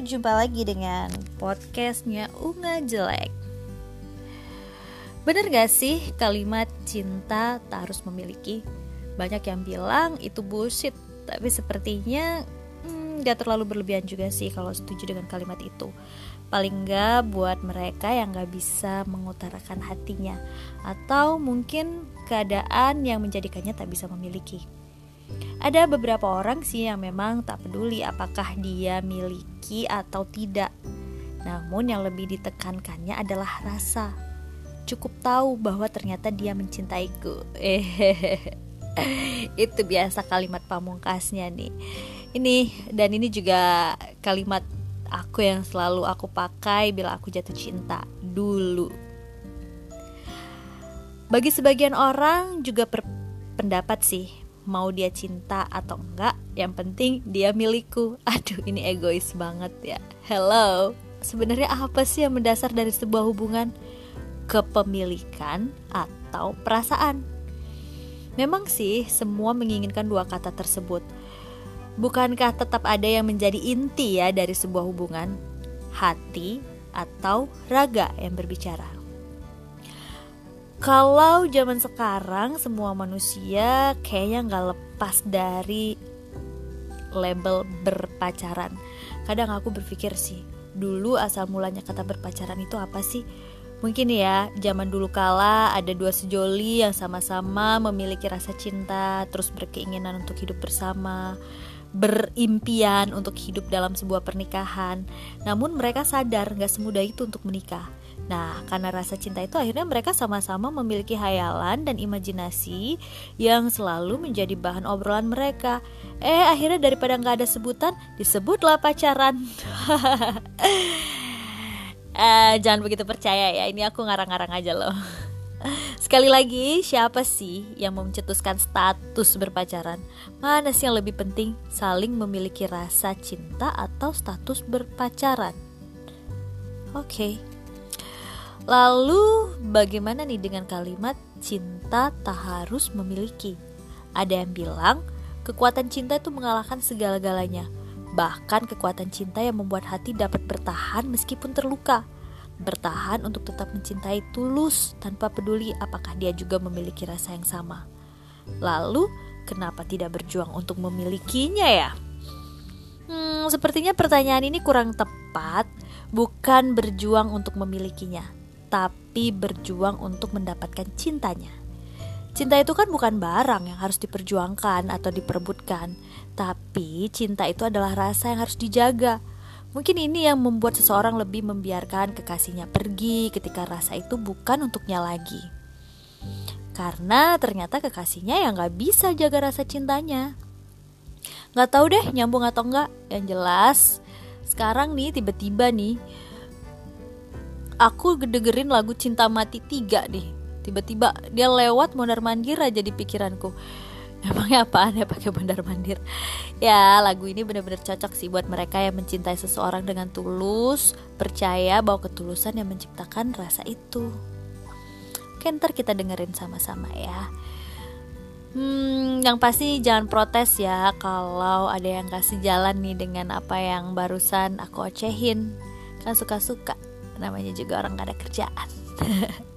jumpa lagi dengan podcastnya Unga Jelek. Bener gak sih kalimat cinta tak harus memiliki? Banyak yang bilang itu bullshit Tapi sepertinya hmm, gak terlalu berlebihan juga sih kalau setuju dengan kalimat itu. Paling gak buat mereka yang gak bisa mengutarakan hatinya Atau mungkin keadaan yang menjadikannya tak bisa memiliki ada beberapa orang sih yang memang tak peduli apakah dia miliki atau tidak. Namun yang lebih ditekankannya adalah rasa. Cukup tahu bahwa ternyata dia mencintaiku. Eh, itu biasa kalimat pamungkasnya nih. Ini dan ini juga kalimat aku yang selalu aku pakai bila aku jatuh cinta dulu. Bagi sebagian orang juga berpendapat sih mau dia cinta atau enggak yang penting dia milikku. Aduh ini egois banget ya. Hello. Sebenarnya apa sih yang mendasar dari sebuah hubungan? Kepemilikan atau perasaan? Memang sih semua menginginkan dua kata tersebut. Bukankah tetap ada yang menjadi inti ya dari sebuah hubungan? Hati atau raga yang berbicara kalau zaman sekarang semua manusia kayaknya nggak lepas dari label berpacaran. Kadang aku berpikir sih, dulu asal mulanya kata berpacaran itu apa sih? Mungkin ya, zaman dulu kala ada dua sejoli yang sama-sama memiliki rasa cinta, terus berkeinginan untuk hidup bersama, berimpian untuk hidup dalam sebuah pernikahan. Namun mereka sadar gak semudah itu untuk menikah. Nah, karena rasa cinta itu akhirnya mereka sama-sama memiliki hayalan dan imajinasi yang selalu menjadi bahan obrolan mereka. Eh, akhirnya daripada nggak ada sebutan, disebutlah pacaran. eh, jangan begitu percaya ya, ini aku ngarang-ngarang aja loh. Sekali lagi, siapa sih yang mencetuskan status berpacaran? Mana sih yang lebih penting, saling memiliki rasa cinta atau status berpacaran? Oke. Okay. Lalu bagaimana nih dengan kalimat cinta tak harus memiliki? Ada yang bilang kekuatan cinta itu mengalahkan segala-galanya. Bahkan kekuatan cinta yang membuat hati dapat bertahan meskipun terluka. Bertahan untuk tetap mencintai tulus tanpa peduli apakah dia juga memiliki rasa yang sama. Lalu, kenapa tidak berjuang untuk memilikinya ya? Hmm, sepertinya pertanyaan ini kurang tepat, bukan berjuang untuk memilikinya, tapi berjuang untuk mendapatkan cintanya. Cinta itu kan bukan barang yang harus diperjuangkan atau diperebutkan, tapi cinta itu adalah rasa yang harus dijaga. Mungkin ini yang membuat seseorang lebih membiarkan kekasihnya pergi ketika rasa itu bukan untuknya lagi. Karena ternyata kekasihnya yang gak bisa jaga rasa cintanya. Gak tahu deh nyambung atau enggak, yang jelas sekarang nih tiba-tiba nih aku dengerin lagu Cinta Mati 3 nih. Tiba-tiba dia lewat mondar mandir aja di pikiranku. Emangnya apaan ya pakai mondar mandir? Ya lagu ini benar-benar cocok sih buat mereka yang mencintai seseorang dengan tulus Percaya bahwa ketulusan yang menciptakan rasa itu. Oke ntar kita dengerin sama-sama ya. Hmm, yang pasti jangan protes ya kalau ada yang kasih jalan nih dengan apa yang barusan aku ocehin. Kan suka-suka namanya juga orang gak ada kerjaan